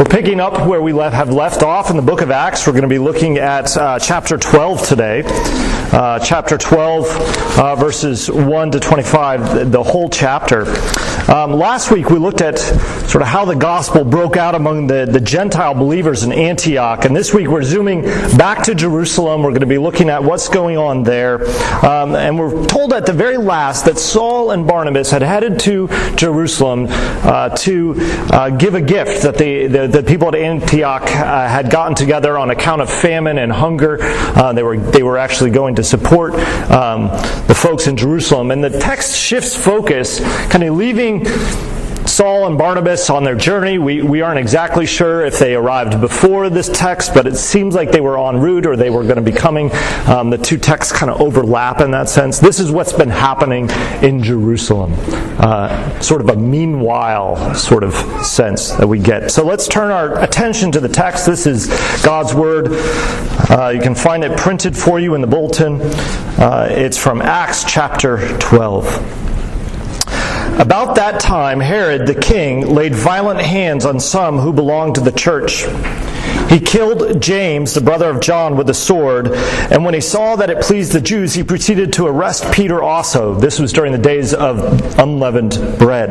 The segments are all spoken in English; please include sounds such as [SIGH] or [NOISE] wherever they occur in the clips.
We're picking up where we have left off in the book of Acts. We're going to be looking at uh, chapter 12 today. Uh, chapter 12, uh, verses 1 to 25, the, the whole chapter. Um, last week we looked at sort of how the gospel broke out among the, the Gentile believers in Antioch. And this week we're zooming back to Jerusalem. We're going to be looking at what's going on there. Um, and we're told at the very last that Saul and Barnabas had headed to Jerusalem uh, to uh, give a gift that the, the the people at Antioch uh, had gotten together on account of famine and hunger. Uh, they were they were actually going to support um, the folks in Jerusalem, and the text shifts focus, kind of leaving Saul and Barnabas on their journey. We, we aren't exactly sure if they arrived before this text, but it seems like they were en route or they were going to be coming. Um, the two texts kind of overlap in that sense. This is what's been happening in Jerusalem. Uh, sort of a meanwhile sort of sense that we get. So let's turn our attention to the text. This is God's Word. Uh, you can find it printed for you in the bulletin. Uh, it's from Acts chapter 12. About that time, Herod the king laid violent hands on some who belonged to the church. He killed James, the brother of John, with a sword, and when he saw that it pleased the Jews, he proceeded to arrest Peter also. This was during the days of unleavened bread.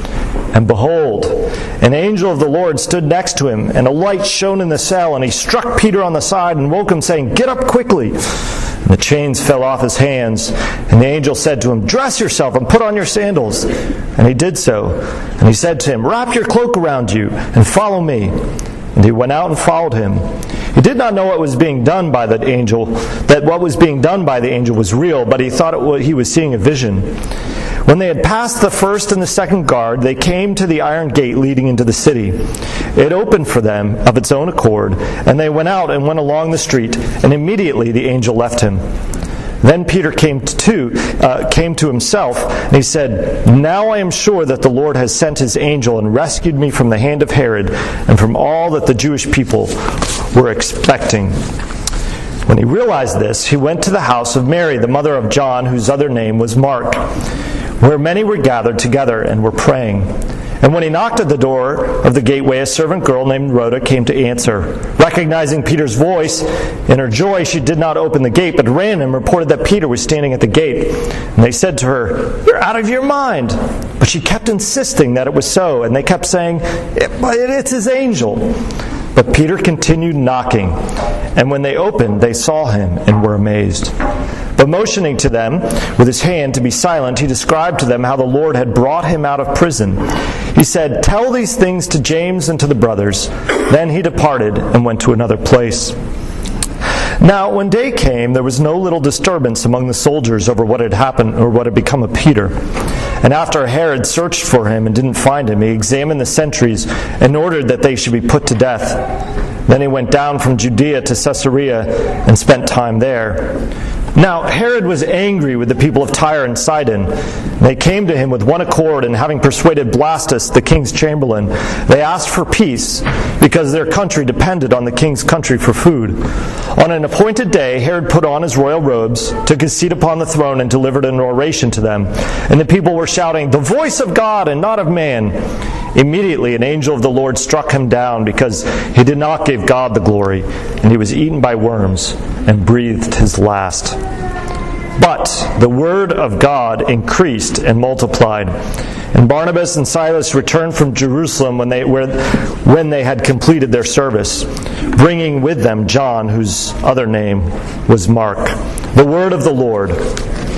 And behold, an angel of the Lord stood next to him, and a light shone in the cell, and he struck Peter on the side and woke him, saying, Get up quickly. And the chains fell off his hands, and the angel said to him, Dress yourself and put on your sandals. And he did so. And he said to him, Wrap your cloak around you and follow me. And he went out and followed him. He did not know what was being done by the angel, that what was being done by the angel was real, but he thought it, he was seeing a vision. When they had passed the first and the second guard, they came to the iron gate leading into the city. It opened for them of its own accord, and they went out and went along the street, and immediately the angel left him. Then Peter came to uh, came to himself, and he said, "Now I am sure that the Lord has sent his angel and rescued me from the hand of Herod and from all that the Jewish people were expecting." When he realized this, he went to the house of Mary, the mother of John, whose other name was Mark where many were gathered together and were praying. And when he knocked at the door of the gateway, a servant girl named Rhoda came to answer. Recognizing Peter's voice, in her joy, she did not open the gate, but ran and reported that Peter was standing at the gate. And they said to her, You're out of your mind. But she kept insisting that it was so, and they kept saying, It's his angel. But Peter continued knocking, and when they opened, they saw him and were amazed. But motioning to them with his hand to be silent, he described to them how the Lord had brought him out of prison. He said, Tell these things to James and to the brothers. Then he departed and went to another place. Now, when day came, there was no little disturbance among the soldiers over what had happened or what had become of Peter. And after Herod searched for him and didn't find him, he examined the sentries and ordered that they should be put to death. Then he went down from Judea to Caesarea and spent time there. Now, Herod was angry with the people of Tyre and Sidon. They came to him with one accord, and having persuaded Blastus, the king's chamberlain, they asked for peace because their country depended on the king's country for food. On an appointed day, Herod put on his royal robes, took his seat upon the throne, and delivered an oration to them. And the people were shouting, The voice of God and not of man. Immediately, an angel of the Lord struck him down because he did not give God the glory, and he was eaten by worms and breathed his last. But the word of God increased and multiplied. And Barnabas and Silas returned from Jerusalem when they, when they had completed their service, bringing with them John, whose other name was Mark. The word of the Lord.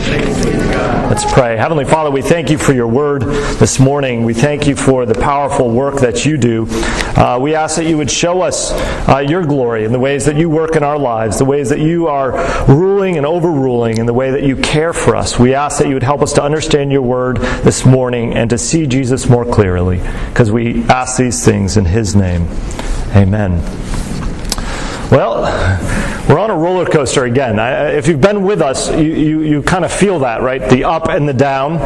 Let's pray. Heavenly Father, we thank you for your word this morning. We thank you for the powerful work that you do. Uh, we ask that you would show us uh, your glory in the ways that you work in our lives, the ways that you are ruling and overruling, and the way that you care for us. We ask that you would help us to understand your word this morning and to see Jesus more clearly, because we ask these things in his name. Amen. Well, We're on a roller coaster again. I, if you've been with us, you, you, you kind of feel that, right? The up and the down.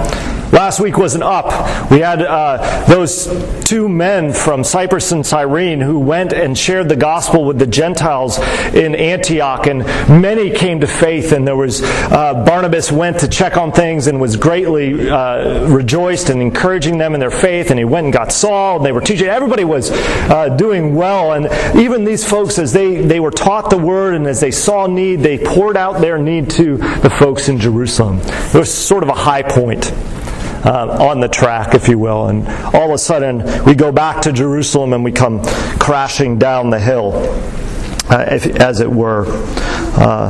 Last week was an up. We had uh, those two men from Cyprus and Cyrene who went and shared the gospel with the Gentiles in Antioch, and many came to faith. And there was uh, Barnabas went to check on things and was greatly uh, rejoiced and encouraging them in their faith. And he went and got Saul, and they were teaching. Everybody was uh, doing well, and even these folks, as they they were taught the word and as they saw need, they poured out their need to the folks in Jerusalem. It was sort of a high point uh, on the track, if you will. And all of a sudden, we go back to Jerusalem and we come crashing down the hill, uh, if, as it were. Uh,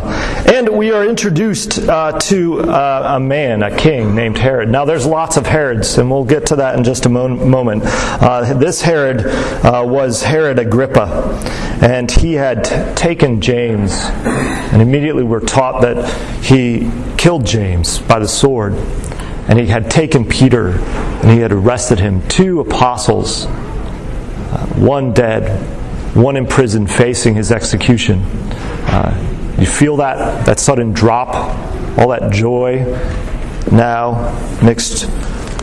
and we are introduced uh, to uh, a man, a king named Herod. Now, there's lots of Herods, and we'll get to that in just a mo- moment. Uh, this Herod uh, was Herod Agrippa, and he had taken James, and immediately we're taught that he killed James by the sword and he had taken Peter and he had arrested him. Two apostles, uh, one dead, one in prison facing his execution. Uh, you feel that, that sudden drop, all that joy now mixed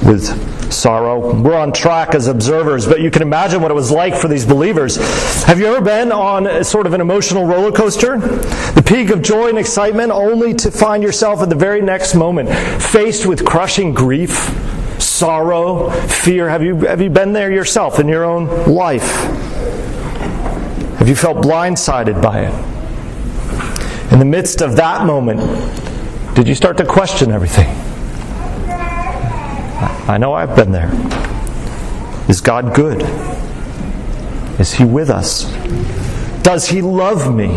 with sorrow. We're on track as observers, but you can imagine what it was like for these believers. Have you ever been on sort of an emotional roller coaster? The peak of joy and excitement, only to find yourself at the very next moment faced with crushing grief, sorrow, fear. Have you, have you been there yourself in your own life? Have you felt blindsided by it? In the midst of that moment, did you start to question everything? I know I've been there. Is God good? Is He with us? Does He love me?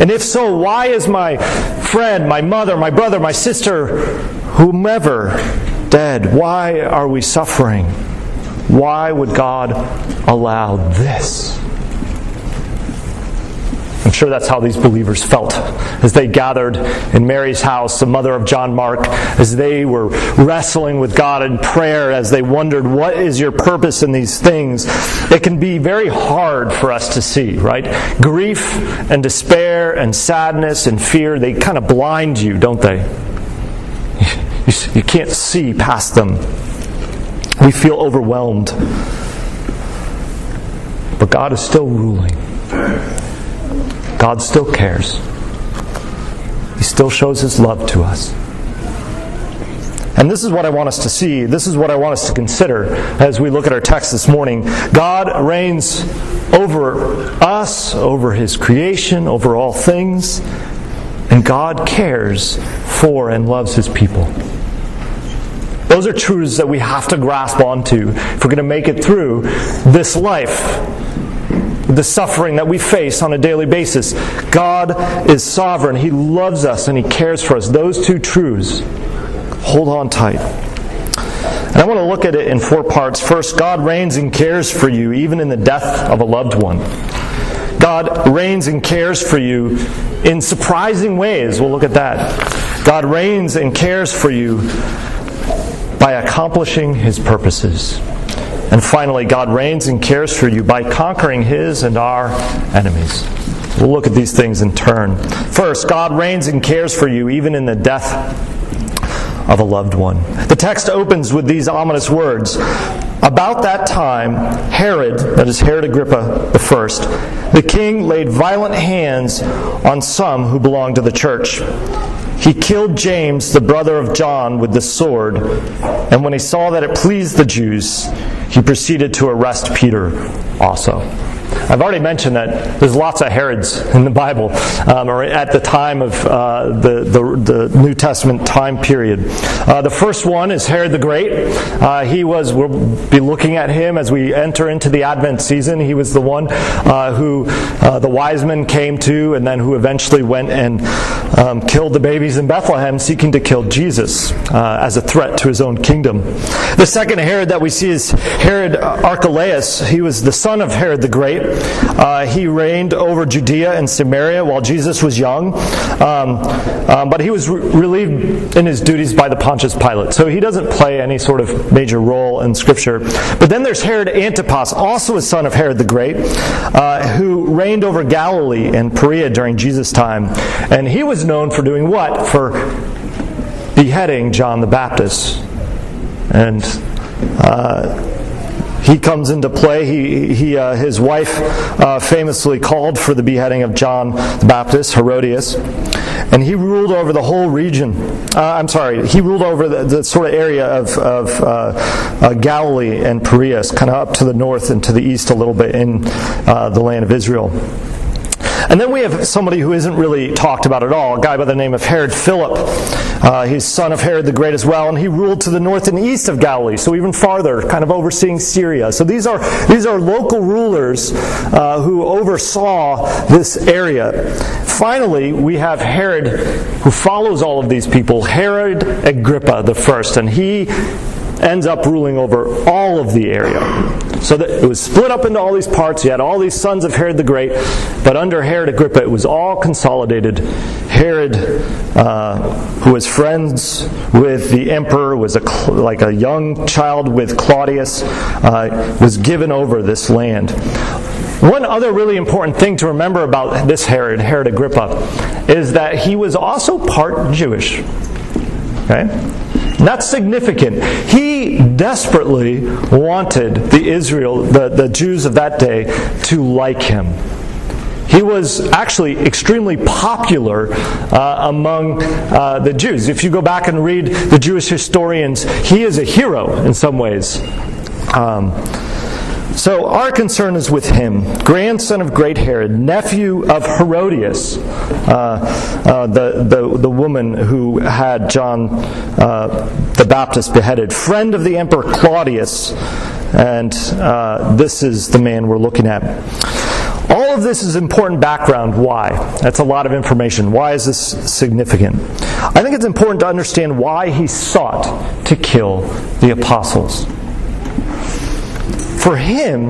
And if so, why is my friend, my mother, my brother, my sister, whomever dead? Why are we suffering? Why would God allow this? I'm sure that's how these believers felt as they gathered in Mary's house, the mother of John Mark, as they were wrestling with God in prayer, as they wondered, What is your purpose in these things? It can be very hard for us to see, right? Grief and despair and sadness and fear, they kind of blind you, don't they? You can't see past them. We feel overwhelmed. But God is still ruling. God still cares. He still shows his love to us. And this is what I want us to see. This is what I want us to consider as we look at our text this morning. God reigns over us, over his creation, over all things, and God cares for and loves his people. Those are truths that we have to grasp onto if we're going to make it through this life the suffering that we face on a daily basis. God is sovereign. He loves us and He cares for us. Those two truths, hold on tight. And I want to look at it in four parts. First, God reigns and cares for you even in the death of a loved one. God reigns and cares for you in surprising ways. We'll look at that. God reigns and cares for you by accomplishing His purposes. And finally, God reigns and cares for you by conquering his and our enemies. We'll look at these things in turn. First, God reigns and cares for you even in the death of a loved one. The text opens with these ominous words. About that time, Herod, that is Herod Agrippa the first, the king laid violent hands on some who belonged to the church. He killed James, the brother of John, with the sword, and when he saw that it pleased the Jews, he proceeded to arrest Peter also. I've already mentioned that there's lots of Herods in the Bible, um, or at the time of uh, the, the, the, New Testament time period. Uh, the first one is Herod the Great. Uh, he was, we'll be looking at him as we enter into the Advent season. He was the one uh, who uh, the wise men came to, and then who eventually went and um, killed the babies in Bethlehem, seeking to kill Jesus uh, as a threat to his own kingdom. The second Herod that we see is Herod Archelaus. He was the son of Herod the Great. Uh, he reigned over Judea and Samaria while Jesus was young, um, um, but he was re- relieved in his duties by the Pontius Pilate. So he doesn't play any sort of major role in Scripture. But then there's Herod Antipas, also a son of Herod the Great, uh, who reigned over Galilee and Perea during Jesus' time. And he was known for doing what? For beheading John the Baptist. And uh, he comes into play. He, he uh, his wife uh, famously called for the beheading of John the Baptist, Herodias, and he ruled over the whole region. Uh, I'm sorry, he ruled over the, the sort of area of, of uh, uh, Galilee and Perea, kind of up to the north and to the east a little bit in uh, the land of Israel. And then we have somebody who isn't really talked about at all, a guy by the name of Herod Philip. Uh, he's son of Herod the Great as well, and he ruled to the north and east of Galilee, so even farther, kind of overseeing Syria. So these are these are local rulers uh, who oversaw this area. Finally, we have Herod, who follows all of these people, Herod Agrippa the first, and he ends up ruling over all of the area. So that it was split up into all these parts. You had all these sons of Herod the Great, but under Herod Agrippa, it was all consolidated. Herod, uh, who was friends with the emperor, was a, like a young child with Claudius, uh, was given over this land. One other really important thing to remember about this Herod, Herod Agrippa, is that he was also part Jewish. Okay? That's significant. He desperately wanted the Israel, the, the Jews of that day, to like him. He was actually extremely popular uh, among uh, the Jews. If you go back and read the Jewish historians, he is a hero in some ways. Um, so our concern is with him, grandson of great Herod, nephew of Herodias, uh, uh, the, the, the woman who had John uh, the Baptist beheaded, friend of the emperor Claudius, and uh, this is the man we're looking at. All of this is important background. Why? That's a lot of information. Why is this significant? I think it's important to understand why he sought to kill the apostles. For him,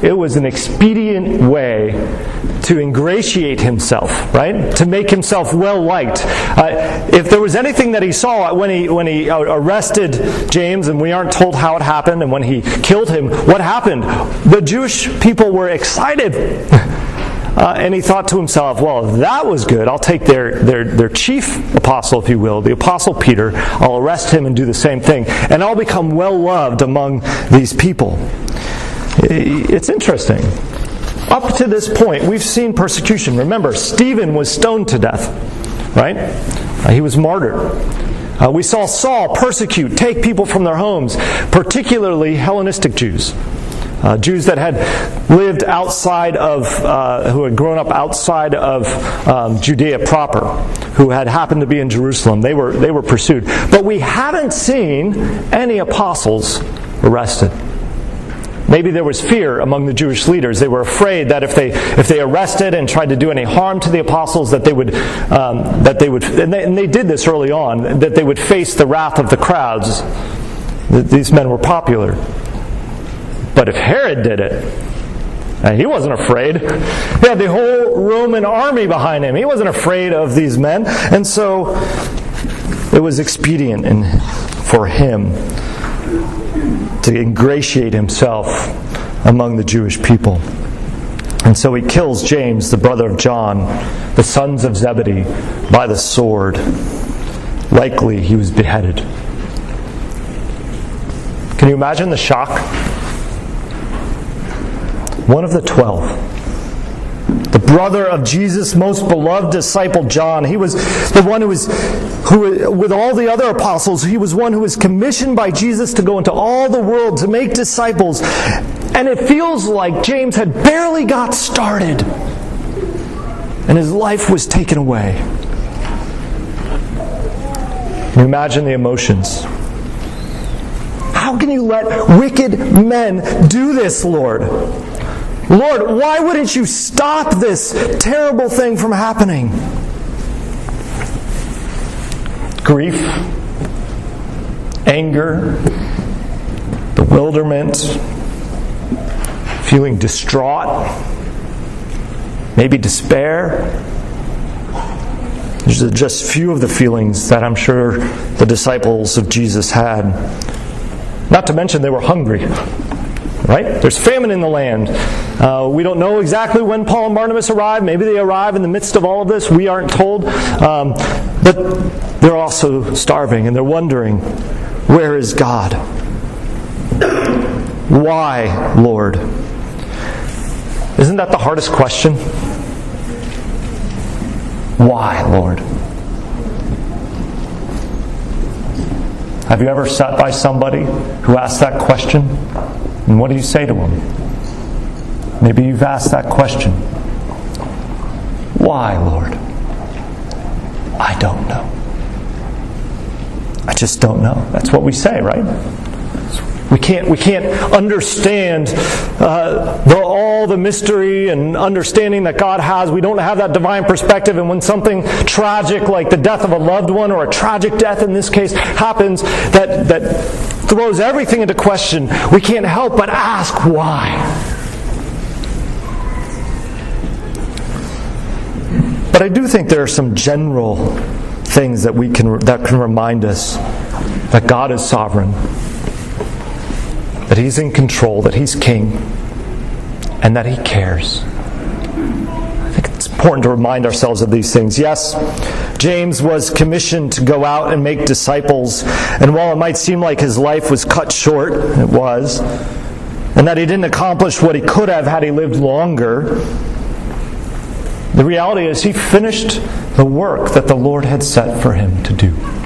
it was an expedient way to ingratiate himself, right? To make himself well liked. Uh, if there was anything that he saw when he when he arrested James, and we aren't told how it happened, and when he killed him, what happened? The Jewish people were excited. [LAUGHS] Uh, and he thought to himself, well, that was good, I'll take their, their, their chief apostle, if you will, the apostle Peter, I'll arrest him and do the same thing, and I'll become well loved among these people. It's interesting. Up to this point, we've seen persecution. Remember, Stephen was stoned to death, right? Uh, he was martyred. Uh, we saw Saul persecute, take people from their homes, particularly Hellenistic Jews uh, Jews that had lived outside of, uh, who had grown up outside of um, Judea proper, who had happened to be in Jerusalem. They were, they were pursued. But we haven't seen any apostles arrested. Maybe there was fear among the Jewish leaders. They were afraid that if they if they arrested and tried to do any harm to the apostles, that they would um, that they would and they, and they, did this early on that they would face the wrath of the crowds. These men were popular. But if Herod did it, and he wasn't afraid. He had the whole Roman army behind him. He wasn't afraid of these men. And so it was expedient for him to ingratiate himself among the Jewish people. And so he kills James, the brother of John, the sons of Zebedee, by the sword. Likely he was beheaded. Can you imagine the shock one of the twelve. The brother of Jesus' most beloved disciple John. He was the one who was, who, with all the other apostles, he was one who was commissioned by Jesus to go into all the world to make disciples. And it feels like James had barely got started, and his life was taken away. You imagine the emotions? How can you let wicked men do this, Lord? Lord, why wouldn't you stop this terrible thing from happening? Grief, anger, bewilderment, feeling distraught, maybe despair. These are just few of the feelings that I'm sure the disciples of Jesus had. Not to mention they were hungry. Right? There's famine in the land. Uh, we don't know exactly when Paul and Barnabas arrived. Maybe they arrive in the midst of all of this. We aren't told. Um, but they're also starving and they're wondering, where is God? Why, Lord? Isn't that the hardest question? Why, Lord? Have you ever sat by somebody who asked that question? And what do you say to him? Maybe you've asked that question. Why, Lord? I don't know. I just don't know. That's what we say, right? We can't, we can't understand uh, the, all the mystery and understanding that God has. We don't have that divine perspective. And when something tragic, like the death of a loved one, or a tragic death in this case, happens that, that throws everything into question, we can't help but ask why. But I do think there are some general things that we can that can remind us that God is sovereign that He's in control, that He's king, and that He cares. I think it's important to remind ourselves of these things. Yes, James was commissioned to go out and make disciples, and while it might seem like his life was cut short, it was, and that he didn't accomplish what he could have had he lived longer, the reality is he finished the work that the Lord had set for him to do.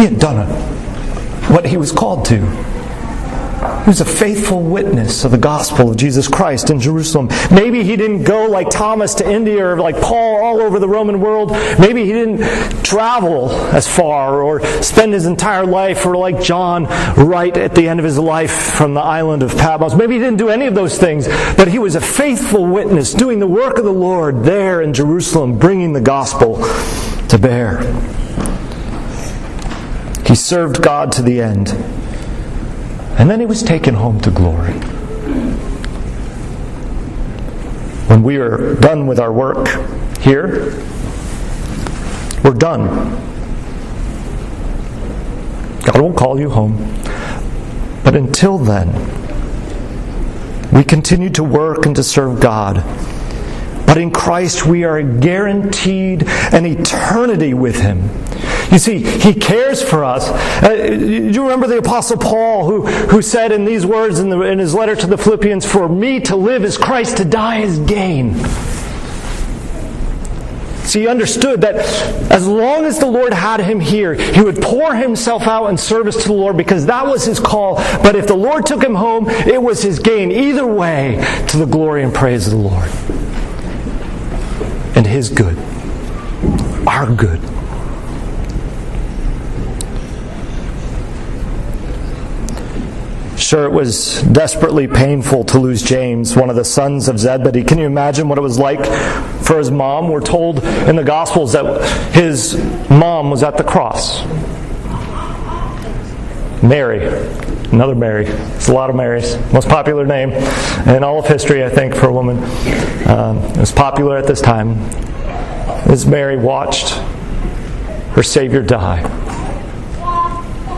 He had done it, what he was called to. He was a faithful witness of the gospel of Jesus Christ in Jerusalem. Maybe he didn't go like Thomas to India or like Paul all over the Roman world. Maybe he didn't travel as far or spend his entire life or like John right at the end of his life from the island of Patmos. Maybe he didn't do any of those things, but he was a faithful witness doing the work of the Lord there in Jerusalem, bringing the gospel to bear. He served God to the end. And then he was taken home to glory. When we are done with our work here, we're done. God will call you home. But until then, we continue to work and to serve God but in Christ, we are guaranteed an eternity with Him. You see, He cares for us. Uh, you remember the Apostle Paul who, who said in these words in, the, in his letter to the Philippians, For me to live is Christ, to die is gain. See, he understood that as long as the Lord had him here, he would pour himself out in service to the Lord because that was his call. But if the Lord took him home, it was his gain. Either way, to the glory and praise of the Lord and His good, our good. Sure, it was desperately painful to lose James, one of the sons of Zebedee. Can you imagine what it was like for his mom? We're told in the Gospels that his mom was at the cross. Mary, another Mary. It's a lot of Marys. Most popular name in all of history, I think, for a woman. Um, it was popular at this time. As Mary watched her Savior die.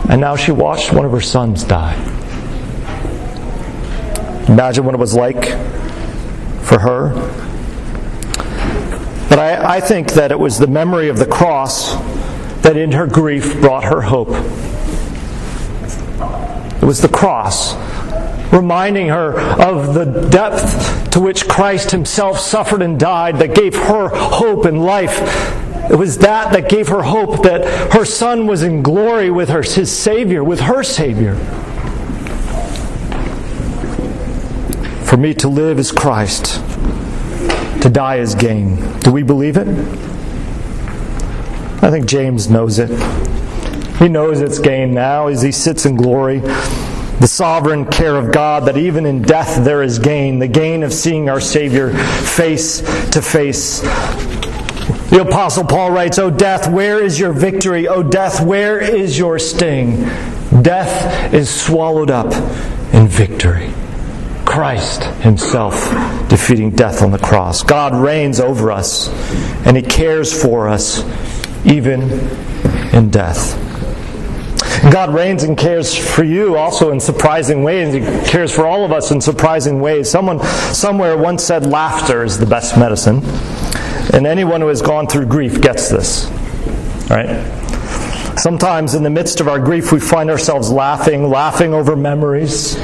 And now she watched one of her sons die. Imagine what it was like for her. But I, I think that it was the memory of the cross that in her grief brought her hope. It was the cross, reminding her of the depth to which Christ Himself suffered and died that gave her hope and life. It was that that gave her hope that her son was in glory with her, his Savior, with her Savior. For me to live is Christ, to die is gain. Do we believe it? I think James knows it. He knows it's gain now as he sits in glory. The sovereign care of God that even in death there is gain, the gain of seeing our Savior face to face. The Apostle Paul writes, O death, where is your victory? O death, where is your sting? Death is swallowed up in victory. Christ Himself defeating death on the cross. God reigns over us, and He cares for us even in death. God reigns and cares for you also in surprising ways. He cares for all of us in surprising ways. Someone somewhere once said laughter is the best medicine. And anyone who has gone through grief gets this. Right? Sometimes in the midst of our grief, we find ourselves laughing, laughing over memories,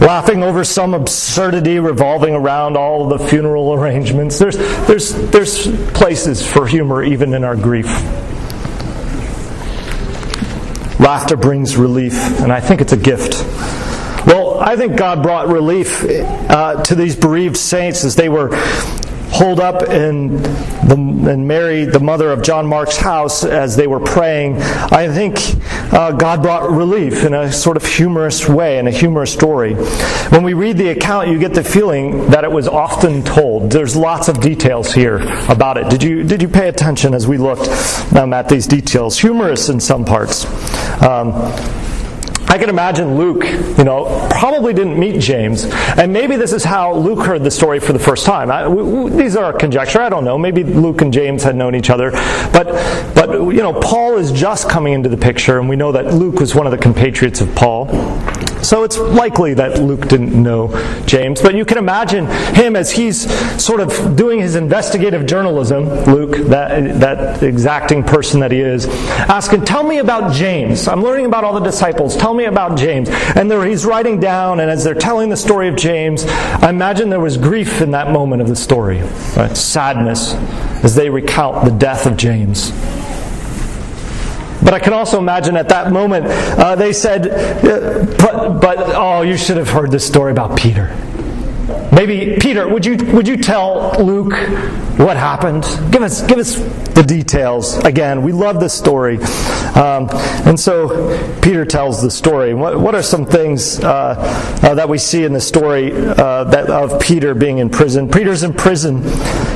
laughing over some absurdity revolving around all the funeral [LAUGHS] arrangements. There's, there's, there's places for humor even in our grief. Laughter brings relief, and I think it's a gift. Well, I think God brought relief uh, to these bereaved saints as they were holed up in, the, in Mary, the mother of John Mark's house, as they were praying. I think uh, God brought relief in a sort of humorous way, in a humorous story. When we read the account, you get the feeling that it was often told. There's lots of details here about it. Did you, did you pay attention as we looked um, at these details? Humorous in some parts. Um, I can imagine Luke, you know, probably didn't meet James, and maybe this is how Luke heard the story for the first time. I, we, we, these are conjecture. I don't know. Maybe Luke and James had known each other, but but you know, Paul is just coming into the picture, and we know that Luke was one of the compatriots of Paul. So it's likely that Luke didn't know James, but you can imagine him as he's sort of doing his investigative journalism, Luke, that, that exacting person that he is, asking, Tell me about James. I'm learning about all the disciples. Tell me about James. And there he's writing down, and as they're telling the story of James, I imagine there was grief in that moment of the story, right? sadness, as they recount the death of James. But I can also imagine at that moment uh, they said, uh, but, but, oh, you should have heard this story about Peter. Maybe, Peter, would you, would you tell Luke what happened? Give us, give us the details. Again, we love this story. Um, and so Peter tells the story. What, what are some things uh, uh, that we see in the story uh, that, of Peter being in prison? Peter's in prison.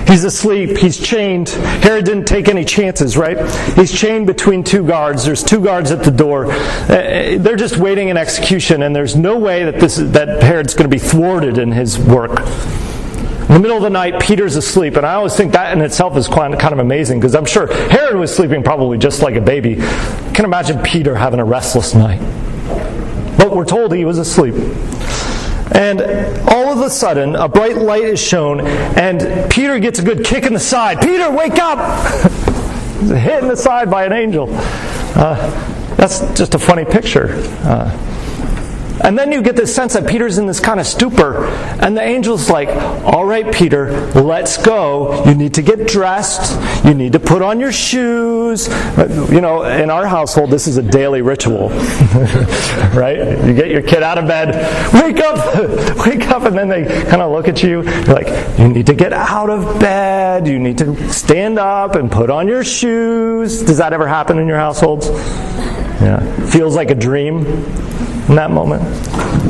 He's asleep. He's chained. Herod didn't take any chances, right? He's chained between two guards. There's two guards at the door. Uh, they're just waiting an execution, and there's no way that, this, that Herod's going to be thwarted in his work. In the middle of the night, Peter's asleep, and I always think that in itself is kind of amazing because I'm sure Herod was sleeping probably just like a baby. I can imagine Peter having a restless night. But we're told he was asleep. And all of a sudden, a bright light is shown, and Peter gets a good kick in the side. Peter, wake up! [LAUGHS] Hit in the side by an angel. Uh, that's just a funny picture. Uh, and then you get this sense that Peter's in this kind of stupor, and the angel's like, All right, Peter, let's go. You need to get dressed. You need to put on your shoes. Uh, you know, in our household, this is a daily ritual, [LAUGHS] right? You get your kid out of bed, wake up, [LAUGHS] wake up, and then they kind of look at you. Like, You need to get out of bed. You need to stand up and put on your shoes. Does that ever happen in your households? Yeah. Feels like a dream in that moment.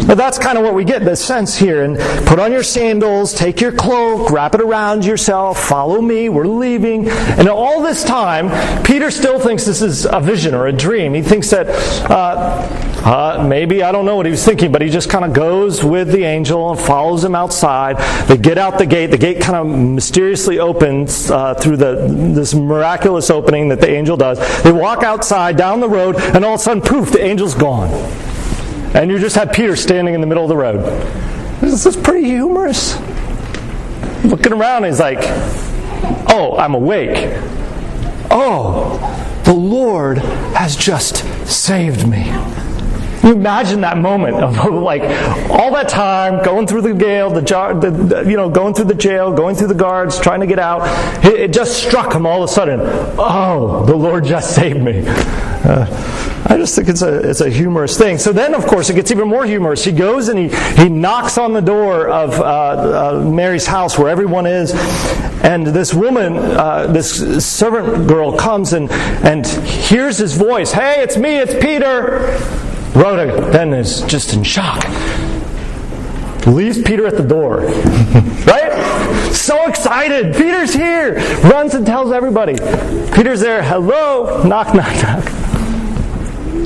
But that's kind of what we get, the sense here. And put on your sandals, take your cloak, wrap it around yourself, follow me, we're leaving. And all this time, Peter still thinks this is a vision or a dream. He thinks that uh, uh, maybe, I don't know what he was thinking, but he just kind of goes with the angel and follows him outside. They get out the gate. The gate kind of mysteriously opens uh, through the, this miraculous opening that the angel does. They walk outside, down the road, and all of a sudden, poof, the angel's gone. And you just have Peter standing in the middle of the road. This is pretty humorous. Looking around, he's like, Oh, I'm awake. Oh, the Lord has just saved me. You imagine that moment of [LAUGHS] like all that time going through the jail, the, jar, the, the, you know, going through the jail, going through the guards, trying to get out. It, it just struck him all of a sudden. Oh, the Lord just saved me. Uh, I just think it's a, it's a humorous thing. So then, of course, it gets even more humorous. He goes and he, he knocks on the door of uh, uh, Mary's house where everyone is. And this woman, uh, this servant girl, comes and, and hears his voice Hey, it's me, it's Peter. Rhoda then is just in shock. Leaves Peter at the door. [LAUGHS] right? So excited. Peter's here. Runs and tells everybody. Peter's there. Hello. Knock, knock, knock.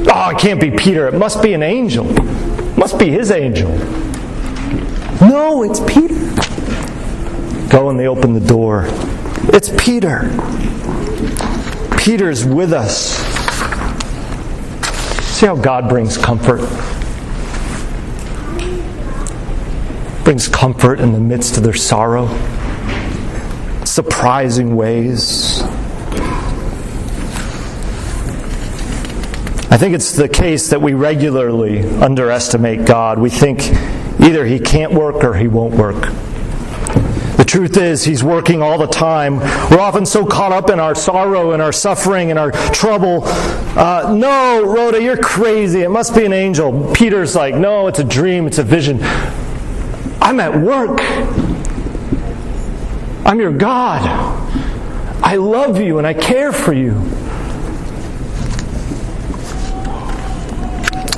Oh, it can't be Peter. It must be an angel. It must be his angel. No, it's Peter. Go and they open the door. It's Peter. Peter's with us. See how God brings comfort? Brings comfort in the midst of their sorrow. Surprising ways. I think it's the case that we regularly underestimate God. We think either He can't work or He won't work. The truth is, He's working all the time. We're often so caught up in our sorrow and our suffering and our trouble. Uh, no, Rhoda, you're crazy. It must be an angel. Peter's like, no, it's a dream, it's a vision. I'm at work. I'm your God. I love you and I care for you.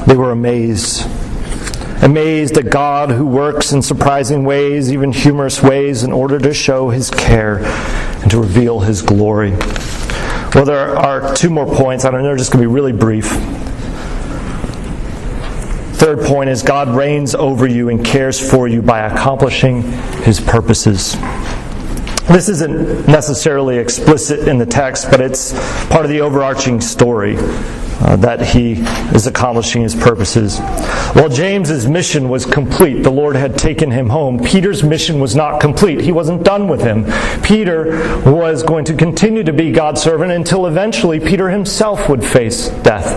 They were amazed. Amazed at God who works in surprising ways, even humorous ways, in order to show his care and to reveal his glory. Well, there are two more points. I don't know, they're just going to be really brief. Third point is God reigns over you and cares for you by accomplishing his purposes. This isn't necessarily explicit in the text, but it's part of the overarching story uh, that he is accomplishing his purposes. While James's mission was complete, the Lord had taken him home. Peter's mission was not complete. He wasn't done with him. Peter was going to continue to be God's servant until eventually Peter himself would face death.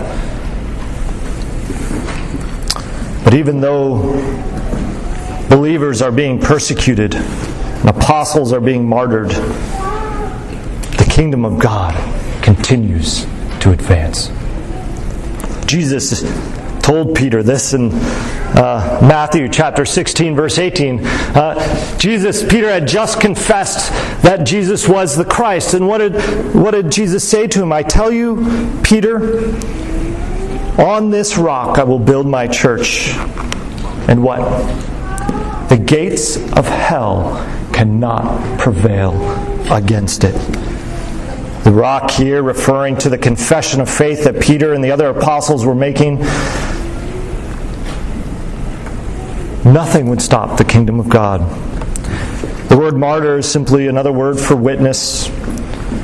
But even though believers are being persecuted and apostles are being martyred, the kingdom of God continues to advance. Jesus told Peter this in uh, Matthew chapter 16, verse 18. Uh, Jesus, Peter had just confessed that Jesus was the Christ. And what did, what did Jesus say to him? I tell you, Peter, on this rock I will build my church. And what? The gates of hell cannot prevail against it. The rock here referring to the confession of faith that Peter and the other apostles were making. Nothing would stop the kingdom of God. The word martyr is simply another word for witness.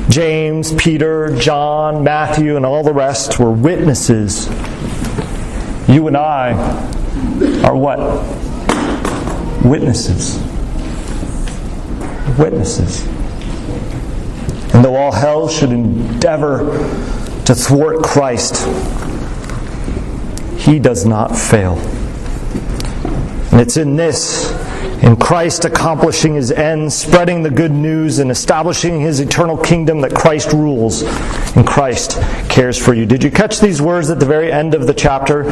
James, Peter, John, Matthew, and all the rest were witnesses. You and I are what? Witnesses. Witnesses. And though all hell should endeavor to thwart Christ, he does not fail. And it's in this, in Christ accomplishing his end, spreading the good news, and establishing his eternal kingdom that Christ rules, and Christ cares for you. Did you catch these words at the very end of the chapter?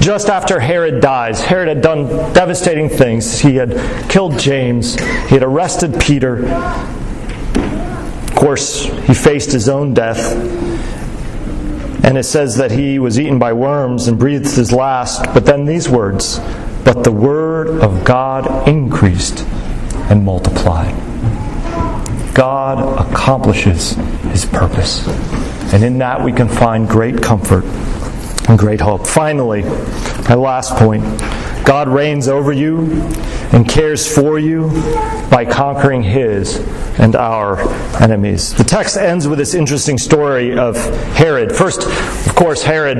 Just after Herod dies, Herod had done devastating things. He had killed James, he had arrested Peter, course, he faced his own death. And it says that he was eaten by worms and breathed his last. But then these words But the word of God increased and multiplied. God accomplishes his purpose. And in that we can find great comfort and great hope. Finally, my last point God reigns over you and cares for you by conquering his and our enemies. The text ends with this interesting story of Herod. First, of course, Herod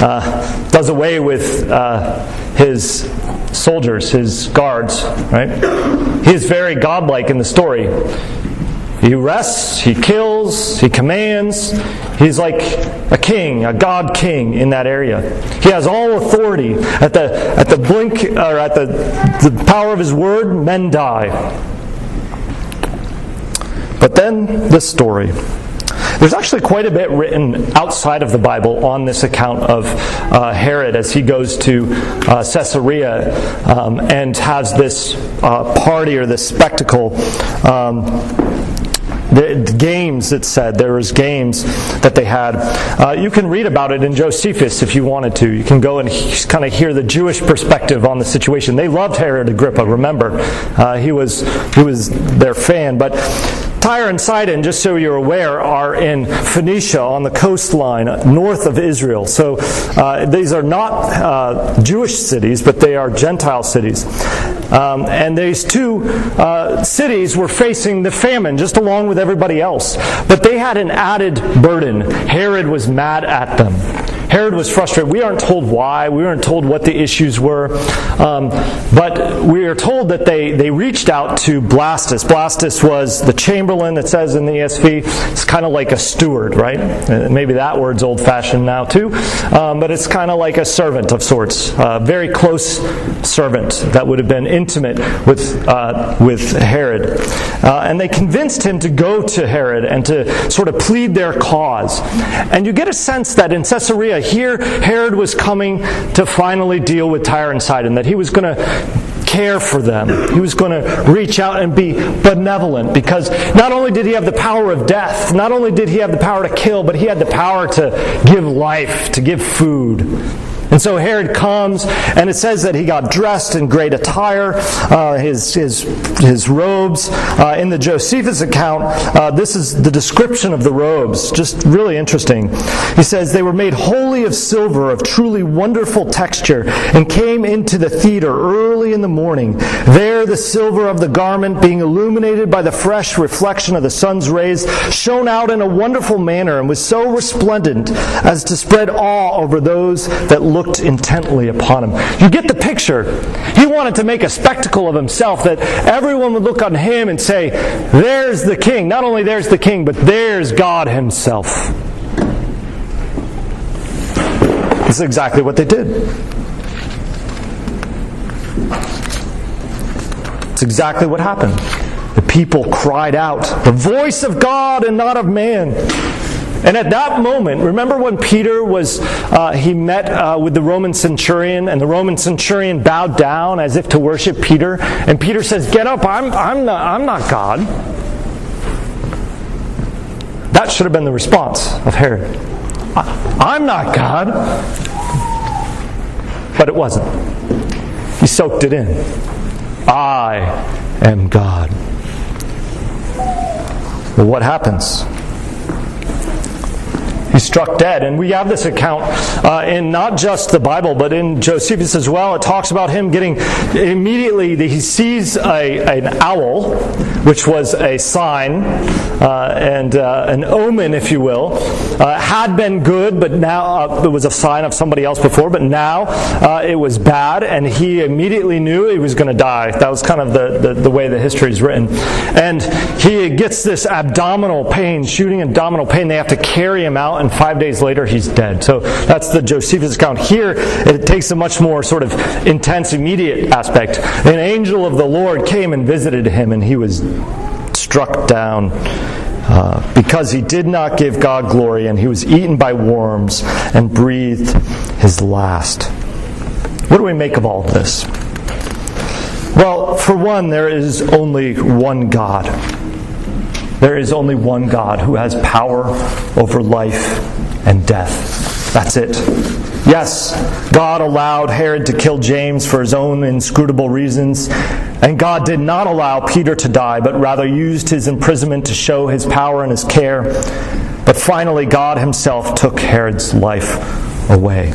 uh, does away with uh, his soldiers, his guards, right? He is very godlike in the story. He rests, he kills, he commands. He's like a king, a god king in that area. He has all authority. At the at the blink or at the the power of his word, men die. But then this story. There's actually quite a bit written outside of the Bible on this account of uh, Herod as he goes to uh, Caesarea um, and has this uh, party or this spectacle. Um, the games, it said, there was games that they had. Uh, you can read about it in Josephus if you wanted to. You can go and kind of hear the Jewish perspective on the situation. They loved Herod Agrippa, remember. Uh, he, was, he was their fan. But Tyre and Sidon, just so you're aware, are in Phoenicia on the coastline north of Israel. So uh, these are not uh, Jewish cities, but they are Gentile cities. Um, and these two uh, cities were facing the famine just along with everybody else. But they had an added burden. Herod was mad at them. Herod was frustrated. We aren't told why. We aren't told what the issues were. Um, but we are told that they, they reached out to Blastus. Blastus was the chamberlain, it says in the ESV. It's kind of like a steward, right? Uh, maybe that word's old fashioned now too. Um, but it's kind of like a servant of sorts. A very close servant that would have been intimate with, uh, with Herod. Uh, and they convinced him to go to Herod and to sort of plead their cause. And you get a sense that in Caesarea, here Herod was coming to finally deal with Tyre and Sidon, that he was going to care for them. He was going to reach out and be benevolent because not only did he have the power of death, not only did he have the power to kill, but he had the power to give life, to give food. And so Herod comes, and it says that he got dressed in great attire, uh, his, his, his robes. Uh, in the Josephus account, uh, this is the description of the robes, just really interesting. He says, They were made wholly of silver, of truly wonderful texture, and came into the theater early in the morning. There, the silver of the garment, being illuminated by the fresh reflection of the sun's rays, shone out in a wonderful manner, and was so resplendent as to spread awe over those that looked looked intently upon him. You get the picture. He wanted to make a spectacle of himself that everyone would look on him and say, There's the king. Not only there's the king, but there's God himself. This is exactly what they did. It's exactly what happened. The people cried out, The voice of God and not of man. And at that moment, remember when Peter was, uh, he met uh, with the Roman centurion, and the Roman centurion bowed down as if to worship Peter. And Peter says, Get up, I'm, I'm, not, I'm not God. That should have been the response of Herod. I'm not God. But it wasn't. He soaked it in. I am God. Well, what happens? He's struck dead. And we have this account uh, in not just the Bible, but in Josephus as well. It talks about him getting immediately, he sees a, an owl, which was a sign uh, and uh, an omen, if you will. Uh, had been good, but now uh, it was a sign of somebody else before, but now uh, it was bad, and he immediately knew he was going to die. That was kind of the, the, the way the history is written. And he gets this abdominal pain, shooting abdominal pain. They have to carry him out and five days later he's dead. So that's the Josephus account. Here it takes a much more sort of intense, immediate aspect. An angel of the Lord came and visited him, and he was struck down. Uh, because he did not give God glory and he was eaten by worms and breathed his last. What do we make of all this? Well, for one, there is only one God. There is only one God who has power over life and death. That's it. Yes, God allowed Herod to kill James for his own inscrutable reasons, and God did not allow Peter to die, but rather used his imprisonment to show his power and his care. But finally, God himself took Herod's life away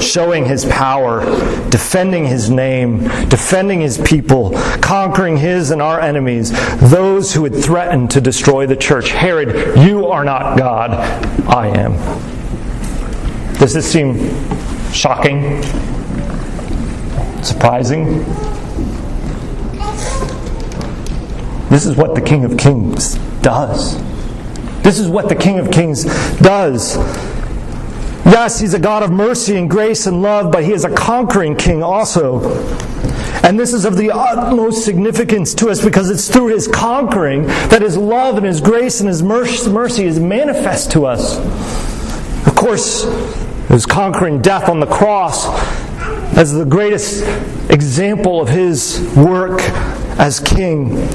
showing his power, defending his name, defending his people, conquering his and our enemies, those who had threatened to destroy the church. Herod, you are not God, I am. Does this seem shocking? Surprising? This is what the King of Kings does. This is what the King of Kings does. Yes, he's a God of mercy and grace and love, but he is a conquering king also. And this is of the utmost significance to us because it's through his conquering that his love and his grace and his mercy is manifest to us. Of course, his conquering death on the cross as the greatest example of his work as king.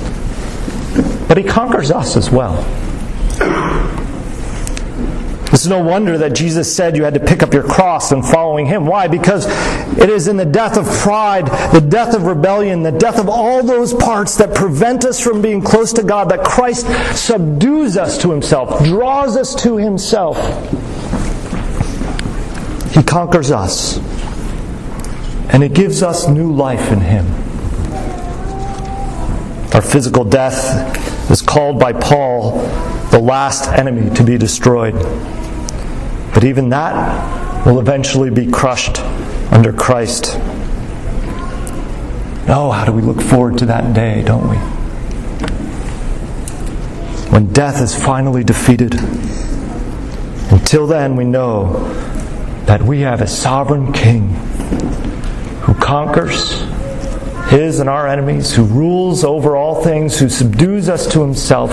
But he conquers us as well. It's no wonder that Jesus said you had to pick up your cross and following him. Why? Because it is in the death of pride, the death of rebellion, the death of all those parts that prevent us from being close to God that Christ subdues us to himself, draws us to himself. He conquers us. And it gives us new life in him. Our physical death is called by Paul the last enemy to be destroyed. But even that will eventually be crushed under Christ. Oh, how do we look forward to that day, don't we? When death is finally defeated. Until then, we know that we have a sovereign King who conquers his and our enemies, who rules over all things, who subdues us to himself,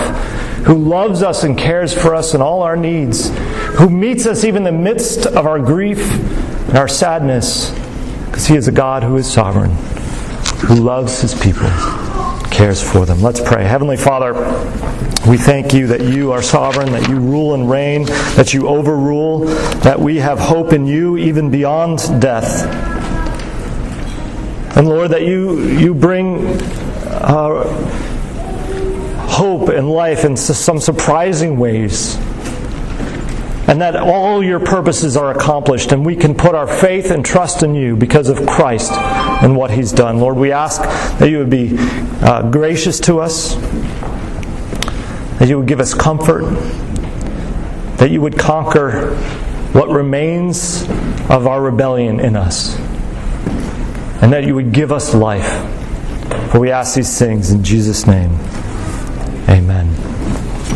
who loves us and cares for us in all our needs, who meets us even in the midst of our grief and our sadness, because He is a God who is sovereign, who loves His people, cares for them. Let's pray. Heavenly Father, we thank you that you are sovereign, that you rule and reign, that you overrule, that we have hope in you even beyond death. And Lord, that you, you bring uh, hope and life in some surprising ways and that all your purposes are accomplished, and we can put our faith and trust in you because of Christ and what He's done. Lord, we ask that you would be uh, gracious to us, that you would give us comfort, that you would conquer what remains of our rebellion in us, and that you would give us life. For we ask these things in Jesus' name. Amen.